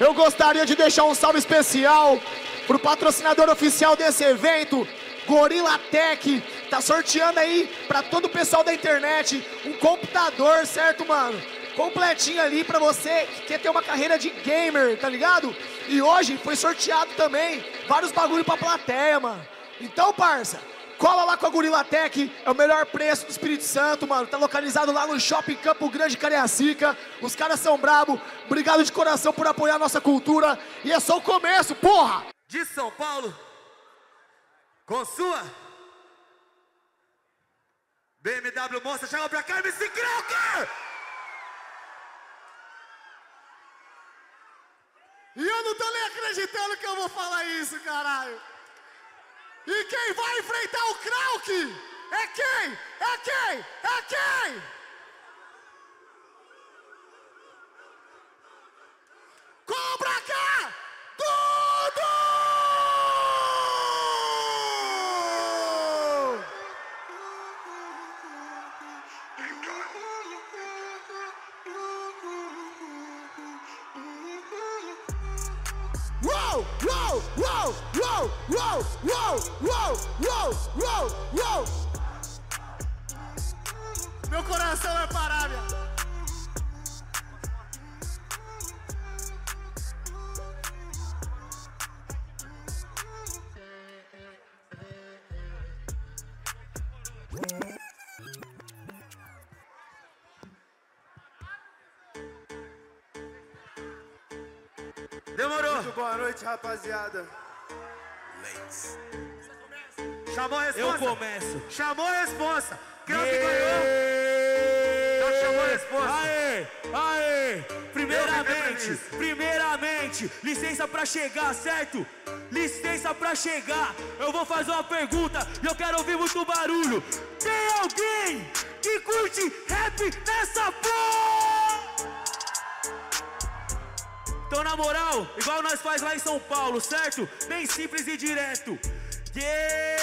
eu gostaria de deixar um salve especial pro patrocinador oficial desse evento, Gorilla Tech. Tá sorteando aí pra todo o pessoal da internet um computador, certo, mano? Completinho ali pra você que quer ter uma carreira de gamer, tá ligado? E hoje foi sorteado também vários bagulho pra plateia, mano. Então, parça, Cola lá com a Gorila Tech, é o melhor preço do Espírito Santo, mano. Tá localizado lá no Shopping Campo Grande Cariacica. Os caras são brabo. Obrigado de coração por apoiar a nossa cultura. E é só o começo, porra! De São Paulo, com sua BMW Monster, chama pra cá, MC Krauk! E eu não tô nem acreditando que eu vou falar isso, caralho. E quem vai enfrentar o Krauk é quem? É quem? É quem? Uou, uou, uou, uou. Meu coração vai parar, minha. Demorou. Muito boa noite, rapaziada. Chamou a Eu resposta? começo. Chamou a resposta. Krauk ganhou. Já chamou a resposta. Aê, aê. Eu Primeiramente, primeiramente, licença pra chegar, certo? Licença pra chegar. Eu vou fazer uma pergunta e eu quero ouvir muito barulho. Tem alguém que curte rap nessa porra? Então, na moral, igual nós faz lá em São Paulo, certo? Bem simples e direto. Yeah!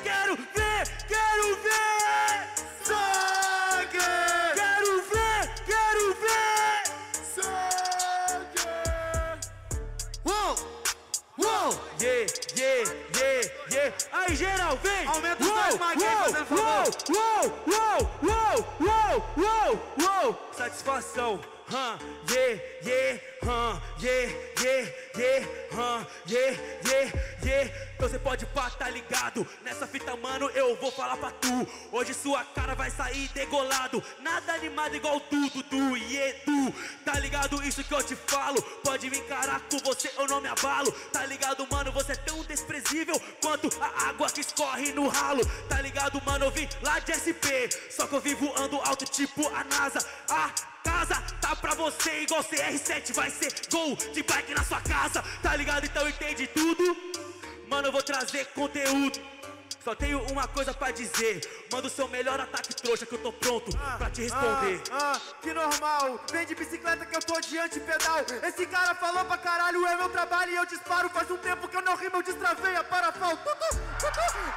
Quero ver, quero ver! Sangue! Quero ver, quero ver! Sangue! Uou! Uou! Yeah, yeah, yeah, yeah! Aí, geral, vem! Aumenta os dois uou, fazendo favor. Uou, uou, uou, uou, uou, uou! Satisfação! Hum, yeah, yeah, hum, yeah, yeah, yeah, hum, yeah, yeah, yeah. Então você pode pá, tá ligado? Nessa fita, mano, eu vou falar pra tu. Hoje sua cara vai sair degolado. Nada animado igual tu, Dudu e Edu. Tá ligado isso que eu te falo? Pode me encarar com você, eu não me abalo. Tá ligado, mano? Você é tão desprezível quanto a água que escorre no ralo. Tá ligado, mano? Eu vim lá de SP. Só que eu vivo ando alto tipo a NASA. Casa tá pra você igual CR7. Vai ser gol de bike na sua casa. Tá ligado? Então entende tudo? Mano, eu vou trazer conteúdo. Só tenho uma coisa pra dizer. Manda o seu melhor ataque trouxa que eu tô pronto pra te responder. Ah, ah, que normal. Vem de bicicleta que eu tô de antipedal. Esse cara falou pra caralho, é meu trabalho e eu disparo. Faz um tempo que eu não rimo, eu destravei a parafal.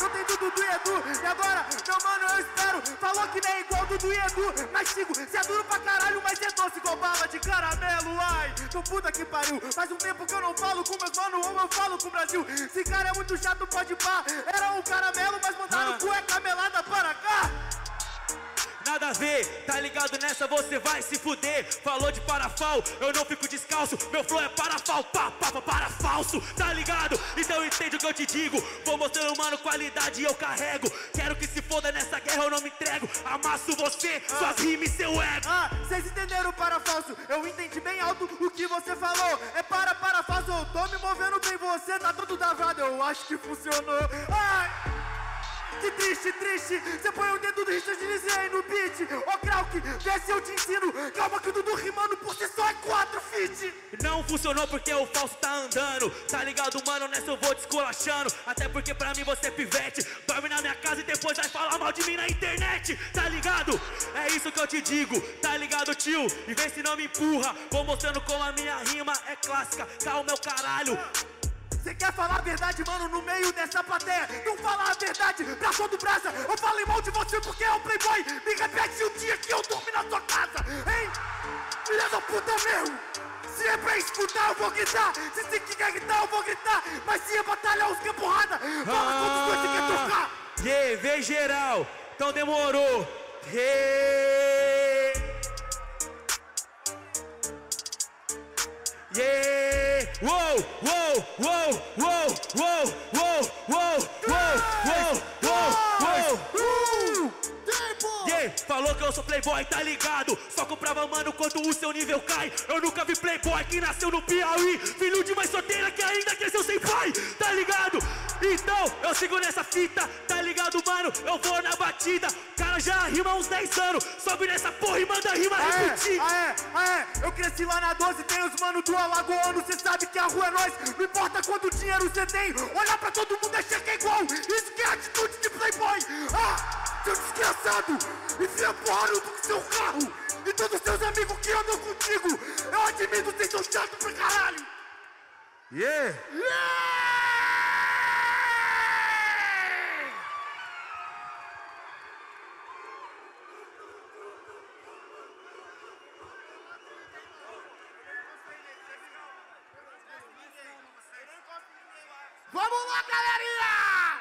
Não tem Dudu e Edu. E agora, meu mano, eu espero. Falou que nem é igual Dudu e Edu. Mas sigo, se é duro pra caralho, mas é doce igual bala de caramelo. Ai, então puta que pariu. Faz um tempo que eu não falo com meus mano, ou eu falo com o Brasil. Esse cara é muito chato, pode pá. Era um caramelo, mas mandaram Ah. cueca melada para cá. Nada a ver, tá ligado nessa, você vai se fuder. Falou de parafal, eu não fico descalço. Meu flow é parafal, pá, pá, pá, para falso, tá ligado? Então entende o que eu te digo. Vou mostrando, mano, qualidade eu carrego. Quero que se foda nessa guerra, eu não me entrego. Amasso você, suas rimas e seu ego. Ah, vocês entenderam o para falso? Eu entendi bem alto o que você falou. É para para falso, eu tô me movendo bem, você tá todo davado. Eu acho que funcionou. Ai! Triste, triste. Você põe o dedo do Richard aí no beat. Ô Krauk, vê se eu te ensino. Calma que o Dudu rimando por si só é quatro feat. Não funcionou porque o falso tá andando. Tá ligado, mano? Nessa eu vou descolachando. Até porque pra mim você é pivete. Dorme na minha casa e depois vai falar mal de mim na internet. Tá ligado? É isso que eu te digo. Tá ligado, tio? E vê se não me empurra. Vou mostrando como a minha rima é clássica. Calma, meu caralho. Você quer falar a verdade, mano, no meio dessa plateia? Não falar a verdade pra todo brasa. Eu falei mal de você porque é um playboy. Me repete o dia que eu dormi na sua casa, hein? Filha da puta mesmo! Se é pra escutar, eu vou gritar! Se você quer gritar, eu vou gritar! Mas se é batalhar, os que é porrada! Fala quantos dois você quer trocar! Yeah, vem geral, então demorou. Yeah. Uou, uou, uou, uou, uou, uou, uou, uou, uou, uou! Yeah, falou que eu sou playboy, tá ligado? Só comprava mano quando o seu nível cai. Eu nunca vi playboy que nasceu no Piauí. Filho de mãe solteira que ainda cresceu sem pai, tá ligado? Então eu sigo nessa fita, tá ligado, mano? Eu vou na batida. Cara já rima uns 10 anos. Sobe nessa porra e manda rima repetir. Aé, aé, eu cresci lá na 12, tem os mano do Alagoano, cê sabe que a rua é nós, não importa quanto dinheiro cê tem, olhar pra todo mundo é cheque igual, isso que é atitude de playboy, ah, seu desgraçado, enfia porra no seu carro, e todos os seus amigos que andam contigo, eu admito, vocês são chatos pra caralho. Yeah! Yeah! Vamos lá, galerinha!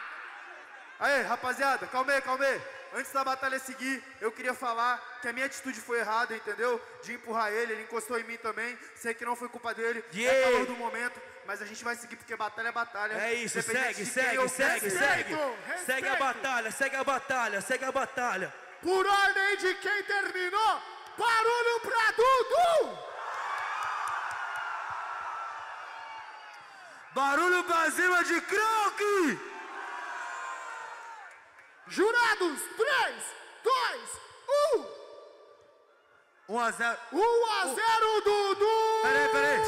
Aí, rapaziada, calma aí, calma aí. Antes da batalha seguir, eu queria falar que a minha atitude foi errada, entendeu? De empurrar ele, ele encostou em mim também. Sei que não foi culpa dele, Yeah. é calor do momento, mas a gente vai seguir porque batalha é batalha. É isso, segue, segue, segue, segue. Segue a batalha, segue a batalha, segue a batalha. Por ordem de quem terminou, barulho pra Dudu! Barulho pra cima de croque! Jurados, 3, 2, 1! 1 a 0. 1 a 0 Dudu! Peraí, peraí.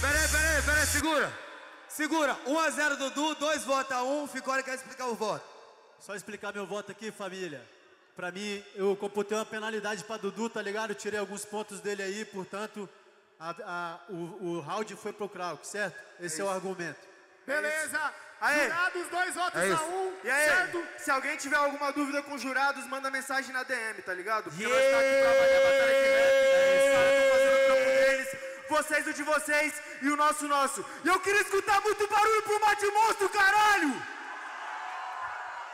Peraí, peraí, peraí, segura. Segura. 1 a 0 Dudu, 2 vota 1. Ficou quer explicar o voto. Só explicar meu voto aqui, família. Pra mim, eu computei uma penalidade pra Dudu, tá ligado? Eu tirei alguns pontos dele aí, portanto, a- a- o, o round foi pro Krauk, certo? Esse é, o argumento. Beleza! Aê. Jurados, dois votos É a um, E aí, certo? se alguém tiver alguma dúvida com os jurados, manda mensagem na DM, tá ligado? Porque Yeah. nós tá aqui pra bater a batalha de rap. Os caras tão fazendo o trampo deles. Vocês o de vocês e o nosso nosso. E eu queria escutar muito barulho pro Mate Monstro, caralho!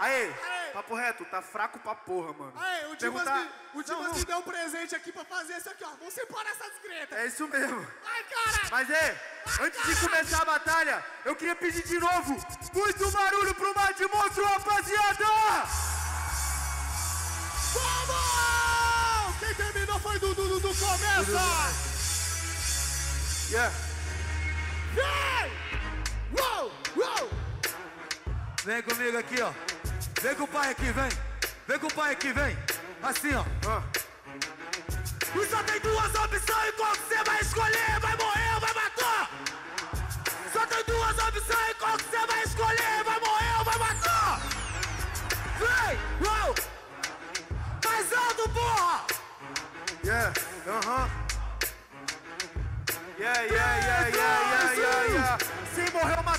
Aê, Aê. Papo reto, tá fraco pra porra, mano. Aí, o Dimas, Perguntar- me, o Dimas Não, não. me deu um presente aqui pra fazer isso aqui, ó. Vamos separar essa desgreta. É isso mesmo. Ai, caralho! Mas é, antes de começar a batalha, eu queria pedir de novo muito barulho pro Mate Monstro, rapaziada! Vamos! Quem terminou foi Dudu, Dudu começa! Yeah. Vem! Uou! Uou! Vem comigo aqui, ó. Vem com o pai aqui, vem. Vem com o pai aqui, vem. Assim, ó. Ah. E só tem duas opções, qual você vai escolher? Vai morrer ou vai matar? Só tem duas opções, qual você vai escolher? Vai morrer ou vai matar? Vem! Uou! Mais alto, porra! Yeah, aham. Yeah, yeah, yeah, yeah, yeah, yeah, yeah. Sem morrer ou matar,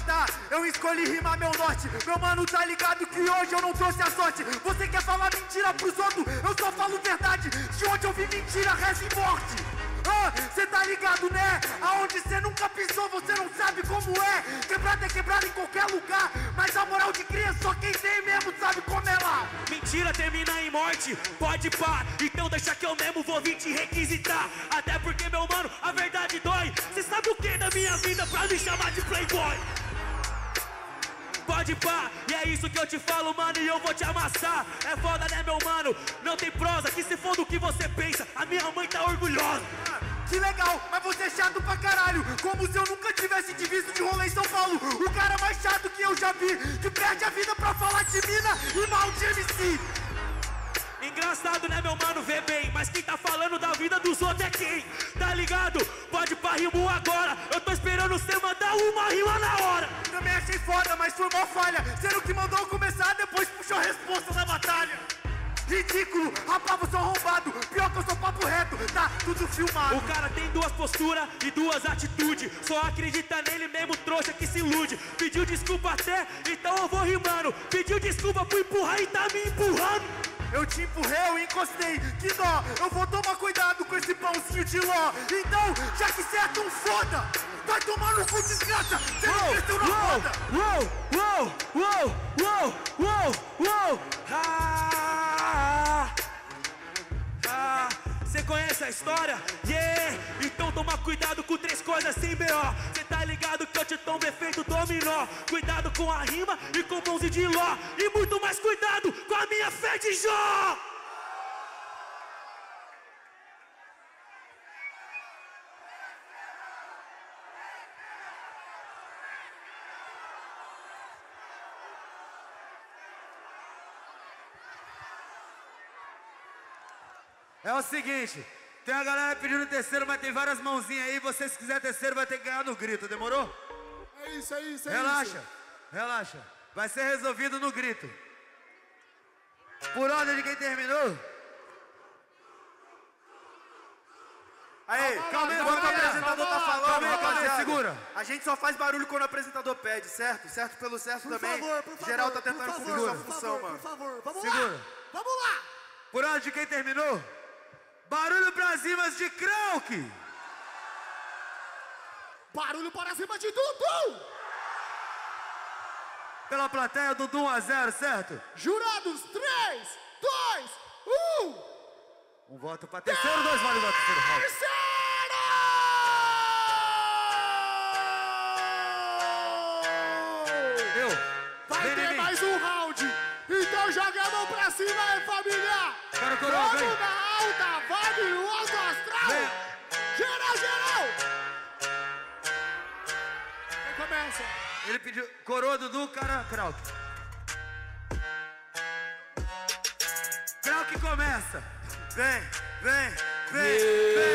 eu escolhi rimar meu norte. Meu mano, tá ligado que hoje eu não trouxe a sorte. Você quer falar mentira pros outros? Eu só falo verdade. De onde eu vi mentira, reza e morte. Ah, cê tá ligado, né? Aonde cê nunca pisou, você não sabe como é. Quebrada é quebrada em qualquer lugar. Mas a moral de cria, só quem tem mesmo sabe como é lá. Mentira termina em morte, pode pá. Então deixa que eu mesmo vou vir te requisitar. Até porque, meu mano, a verdade dói. Cê sabe o que da minha vida pra me chamar de playboy? Pode pá, e é isso que eu te falo, mano, e eu vou te amassar. É foda, né, meu mano? Não tem prosa, que se for do que você pensa, a minha mãe tá orgulhosa. Que legal, mas você é chato pra caralho Como se eu nunca tivesse te visto de rolê em São Paulo O cara mais chato que eu já vi Que perde a vida pra falar de mina e mal de MC Engraçado, né, meu mano? Vê bem, mas quem tá falando da vida dos outros é quem? Mas foi uma falha Sendo que mandou eu começar, depois puxou a resposta da batalha ridículo, rapaz, você é um arrombado. Pior que eu sou papo reto, tá tudo filmado. O cara tem duas posturas e duas atitudes. Só acredita nele mesmo, trouxa que se ilude. Pediu desculpa até, então eu vou rimando. Pediu desculpa por empurrar e tá me empurrando. Eu te empurrei, eu encostei, que dó Eu vou tomar cuidado com esse pãozinho de ló. Então, já que cê é tão foda Vai tomar no cu desgraça. Cê não cresceu na roda. Uou, uou, uou, uou, uou, uou. Ah, ah, Cê conhece a história? Yeah! Então toma cuidado com três coisas sem B.O. Cê tá ligado que eu te tomo efeito dominó. Cuidado com a rima e com mãozinho de ló. E muito mais cuidado com a minha fé de Jó! É o seguinte, tem a galera pedindo terceiro, mas tem várias mãozinhas aí. Você, se quiser terceiro, vai ter que ganhar no grito, demorou? É isso, é isso, é Relaxa, isso. relaxa. Vai ser resolvido no grito. Por ordem de quem terminou? Aí, calma aí, vamos enquanto o apresentador tá vamos lá, falando, calma aí, calma aí, rapaziada. segura. A gente só faz barulho quando o apresentador pede, certo? Certo pelo certo Por também. favor, por favor. Geral tá por tentando favor, cumprir sua por função, favor, mano. Por favor, vamos Segura. lá. Vamos lá. Por ordem de quem terminou? Barulho pra cima de Krauk! Barulho para cima de Dudu. Pela plateia, Dudu 1 a 0, certo? Jurados, 3, 2, 1. Um voto pra terceiro, dois vale voto terceiro round. Terceiro! Eu. Vai ter mais um round. Então joga a mão pra cima aí, família. Cara, coroa, Vamos vem. Alta vibe, no alto astral. Vem. Geral, geral. Quem começa? Ele pediu coroa, Dudu, cara, Krauk. Krauk começa. Vem, vem, vem, vem,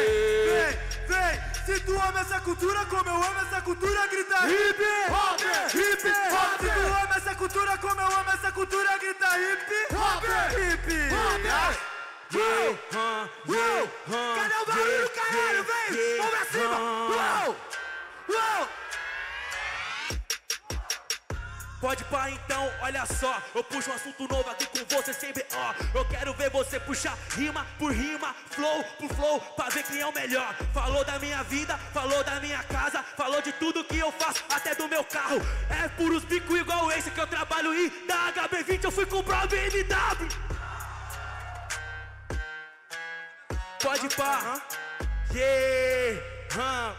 vem, vem. Se tu ama essa cultura como eu amo essa cultura, grita hip hop, hip hop. Se tu ama essa cultura como eu amo essa cultura, grita hip hop, hip hop. Cadê o barulho, caralho? Vem, vamos pra cima. Uou, uou. Pode pá então, olha só Eu puxo um assunto novo aqui com você sem B.O. Eu quero ver você puxar rima por rima, flow por flow Pra ver quem é o melhor Falou da minha vida, falou da minha casa Falou de tudo que eu faço, até do meu carro É puros bico igual esse que eu trabalho E da HB20 eu fui comprar uma BMW Pode pá Yeah, hum.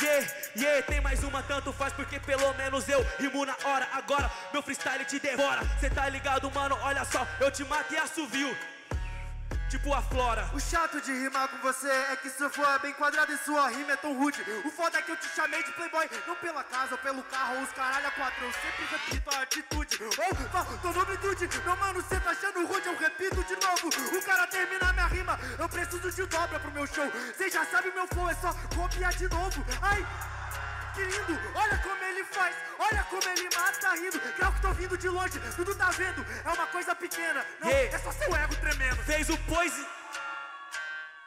Yeah, yeah, tem mais uma, tanto faz porque pelo menos eu rimo na hora. Agora meu freestyle te devora. Cê tá ligado, mano? Olha só, eu te mato e assovio. Tipo a flora. O chato de rimar com você é que se for bem quadrado e sua rima é tão rude. O foda é que eu te chamei de playboy, não pela casa ou pelo carro ou os caralho a quatro. Eu sempre repito a atitude. Ou tua nobritude. Meu mano, cê tá achando rude, eu repito de novo. O cara termina minha rima, eu preciso de dobra pro meu show. Cê já sabe meu flow, é só copiar de novo. Ai. Que lindo, olha como ele faz, olha como ele mata rindo. Crau que tô vindo de longe, tudo tá vendo, é uma coisa pequena. Não, Yeah. é só seu ego tremendo. Fez o poise.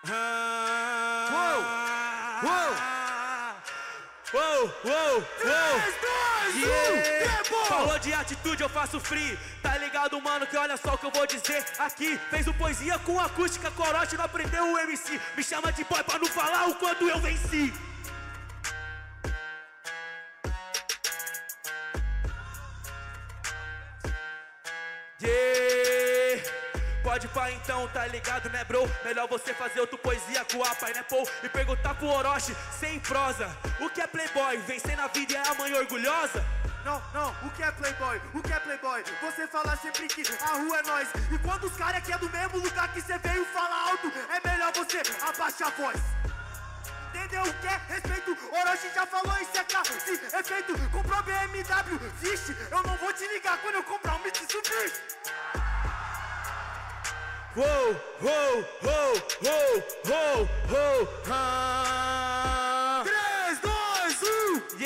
Uou! Uou, uou, uou! 3, 2, 1, Yeah. tempo! Falou de atitude, eu faço free. Tá ligado, mano? Que olha só o que eu vou dizer aqui. Fez o poesia com acústica, corote, não aprendeu o MC. Me chama de boy pra não falar o quanto eu venci. Pode pá então, tá ligado, né, bro? Melhor você fazer outra poesia com a Pineapple e perguntar pro Orochi sem prosa. O que é playboy? Vencer na vida é a mãe orgulhosa? Não, não, o que é playboy? O que é playboy? Você fala sempre que a rua é nós E quando os caras que é do mesmo lugar que você veio fala alto É melhor você abaixar a voz Entendeu o que é? Respeito, Orochi já falou isso é claro Se efeito, comprou BMW Vixe, eu não vou te ligar quando eu comprar um Mitsubishi Uou, uou, uou, uou, uou, uou, ah.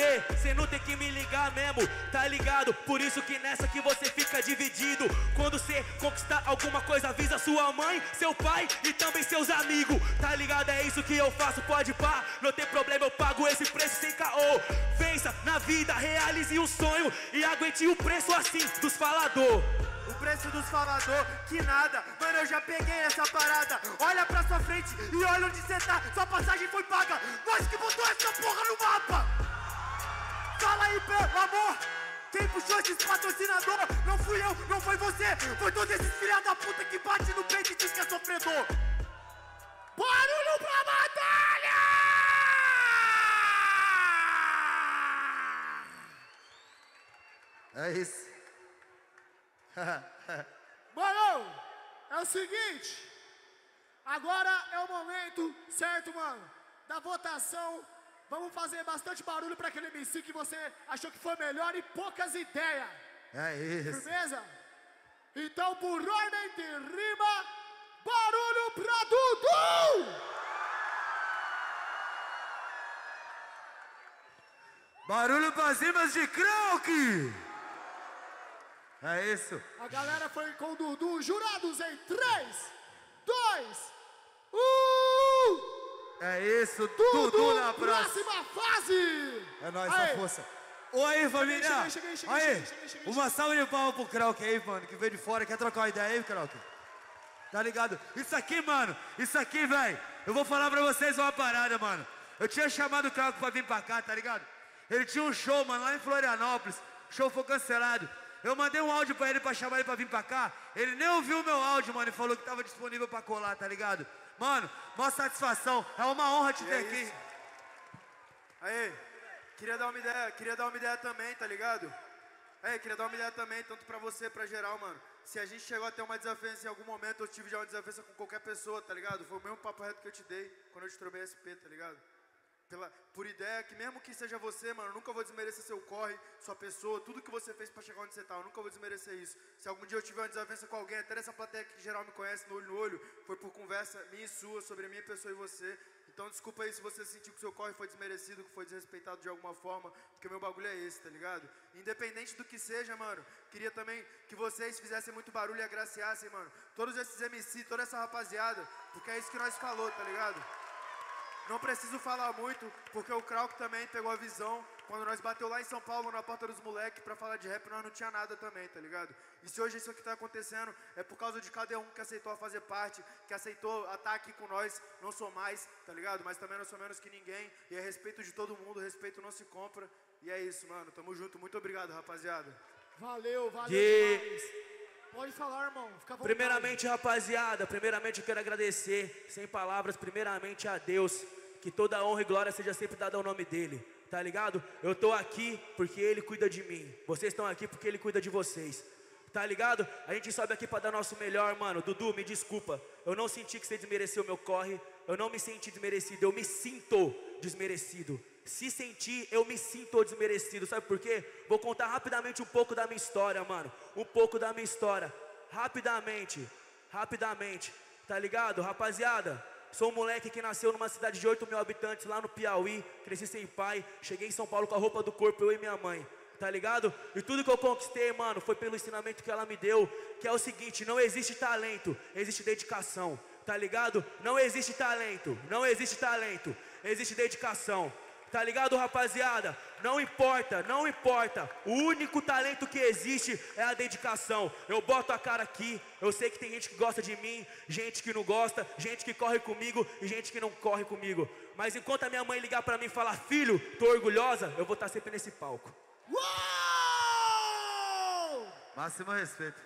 3, 2, 1 Yeah, rolê, cê não tem que me ligar mesmo, tá ligado? Por isso que nessa que você fica dividido. Quando cê conquistar alguma coisa, avisa sua mãe, seu pai e também seus amigos, tá ligado? É isso que eu faço, pode pá, não tem problema, eu pago esse preço sem caô. Vença na vida, realize um sonho e aguente o preço assim dos falador. O preço dos falador, que nada, mano, eu já peguei essa parada. Olha pra sua frente e olha onde cê tá. Sua passagem foi paga, nós que botou essa porra no mapa. Fala aí, pelo amor. Quem puxou esses patrocinador? Não fui eu, não foi você. Foi todos esses filha da puta que bate no peito e diz que é sofredor. Barulho pra batalha! É isso. Mano, é o seguinte. Agora é o momento, certo, mano? Da votação. Vamos fazer bastante barulho para aquele MC que você achou que foi melhor e poucas ideias. É isso. Firmeza? Então, por ordem de rima, barulho pra Dudu! Barulho pra cima de Krauk! É isso. A galera foi com o Dudu, jurados em 3, 2, 1! É isso. Dudu, Dudu na próxima. próxima fase! É nóis, Aê. só força. Oi, família. cheguei, cheguei, cheguei, Aí, cheguei, cheguei, cheguei, uma salva de palmas pro Krauk aí, mano, que veio de fora. Quer trocar uma ideia aí, Krauk? Tá ligado? Isso aqui, mano, isso aqui, velho. Eu vou falar pra vocês uma parada, mano. Eu tinha chamado o Krauk pra vir pra cá, tá ligado? Ele tinha um show, mano, lá em Florianópolis. O show foi cancelado. Eu mandei um áudio pra ele pra chamar ele pra vir pra cá. Ele nem ouviu o meu áudio, mano, e falou que tava disponível pra colar, tá ligado? Mano, maior satisfação. É uma honra te E ter é aqui. isso. Aí, queria dar uma ideia, queria dar uma ideia também, tá ligado? É, queria dar uma ideia também, tanto pra você, pra geral, mano. Se a gente chegou a ter uma desavença em algum momento, eu tive já uma desavença com qualquer pessoa, tá ligado? Foi o mesmo papo reto que eu te dei quando eu te trobei SP, tá ligado? Pela, por ideia que mesmo que seja você, mano, eu nunca vou desmerecer seu corre, sua pessoa, tudo que você fez pra chegar onde você tá, eu nunca vou desmerecer isso. Se algum dia eu tiver uma desavença com alguém, até nessa plateia que geral me conhece no olho no olho, foi por conversa minha e sua sobre a minha pessoa e você. Então desculpa aí se você sentiu que seu corre foi desmerecido, que foi desrespeitado de alguma forma, porque meu bagulho é esse, tá ligado? Independente do que seja, mano, queria também que vocês fizessem muito barulho e agraciassem, mano. Todos esses MC, toda essa rapaziada, porque é isso que nós falou, tá ligado? Não preciso falar muito, porque o Krauk também pegou a visão. Quando nós bateu lá em São Paulo, na porta dos moleques, pra falar de rap, nós não tinha nada também, tá ligado? E se hoje isso aqui tá acontecendo, é por causa de cada um que aceitou fazer parte, que aceitou estar aqui com nós. Não sou mais, tá ligado? Mas também não sou menos que ninguém. E é respeito de todo mundo, respeito não se compra. E é isso, mano. Tamo junto. Muito obrigado, rapaziada. Valeu, valeu demais. Pode falar, irmão. Primeiramente, rapaziada, primeiramente eu quero agradecer, sem palavras, primeiramente a Deus, que toda honra e glória seja sempre dada ao nome dele, tá ligado? Eu tô aqui porque ele cuida de mim, vocês estão aqui porque ele cuida de vocês, tá ligado? A gente sobe aqui pra dar nosso melhor, mano. Dudu, me desculpa, eu não senti que você desmereceu meu corre, eu não me senti desmerecido, eu me sinto desmerecido. Se sentir, eu me sinto desmerecido, sabe por quê? Vou contar rapidamente um pouco da minha história, mano. Um pouco da minha história. Rapidamente, rapidamente, tá ligado, rapaziada? Sou um moleque que nasceu numa cidade de 8 mil habitantes lá no Piauí, cresci sem pai, cheguei em São Paulo com a roupa do corpo, eu e minha mãe, tá ligado? E tudo que eu conquistei, mano, foi pelo ensinamento que ela me deu, que é o seguinte: não existe talento, existe dedicação, tá ligado? Não existe talento, não existe talento, existe dedicação. Tá ligado, rapaziada? Não importa, não importa. O único talento que existe é a dedicação. Eu boto a cara aqui, eu sei que tem gente que gosta de mim, gente que não gosta, gente que corre comigo e gente que não corre comigo. Mas enquanto a minha mãe ligar pra mim e falar, filho, tô orgulhosa, eu vou estar sempre nesse palco. Uou! Máximo respeito.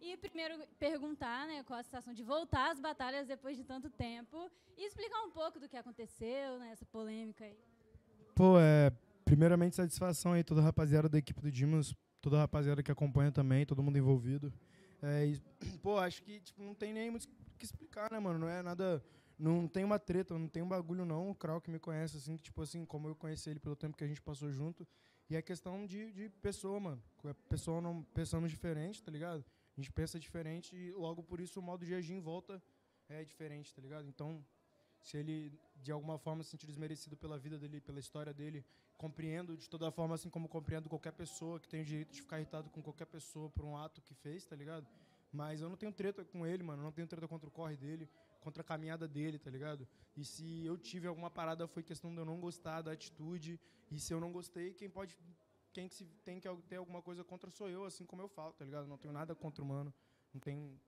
E primeiro perguntar, né, qual a sensação de voltar às batalhas depois de tanto tempo e explicar um pouco do que aconteceu, né, essa polêmica aí. Pô, é. Primeiramente, satisfação aí, toda a rapaziada da equipe do Dimos, toda a rapaziada que acompanha também, todo mundo envolvido. É, e, pô, acho que tipo, não tem nem muito o que explicar, né, mano? Não é nada. Não tem uma treta, não tem um bagulho, não. O Krau que me conhece, assim, tipo assim, como eu conheci ele pelo tempo que a gente passou junto. E é questão de, de pessoa, mano. Pessoa não pensamos diferente, tá ligado? A gente pensa diferente e logo por isso o modo de agir em volta é diferente, tá ligado? Então, se ele de alguma forma se sentir desmerecido pela vida dele, pela história dele, compreendo de toda forma, assim como compreendo qualquer pessoa que tem o direito de ficar irritado com qualquer pessoa por um ato que fez, tá ligado? Mas eu não tenho treta com ele, mano. Eu não tenho treta contra o corre dele, contra a caminhada dele, tá ligado? E se eu tive alguma parada foi questão de eu não gostar da atitude. E se eu não gostei, quem pode. Quem que se tem que ter alguma coisa contra sou eu, assim como eu falo, tá ligado? Não tenho nada contra o mano. Não tenho.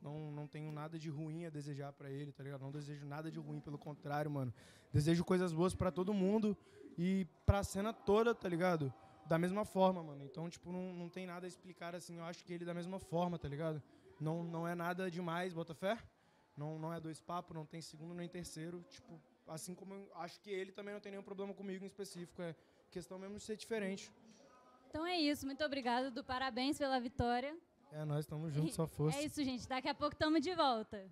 Não, não tenho nada de ruim a desejar para ele, tá ligado? Não desejo nada de ruim, pelo contrário, mano. Desejo coisas boas para todo mundo e pra cena toda, tá ligado? da mesma forma, mano. Então, tipo, não, não tem nada a explicar assim. Eu acho que ele da mesma forma, tá ligado? Não, não é nada demais, bota fé. Não, não é dois papos, não tem segundo nem terceiro. Tipo, assim como eu acho que ele também não tem nenhum problema comigo em específico. É questão mesmo de ser diferente. Então é isso. Muito obrigado, do parabéns pela vitória. É, nós estamos juntos, só força. É isso, gente. Daqui a pouco estamos de volta.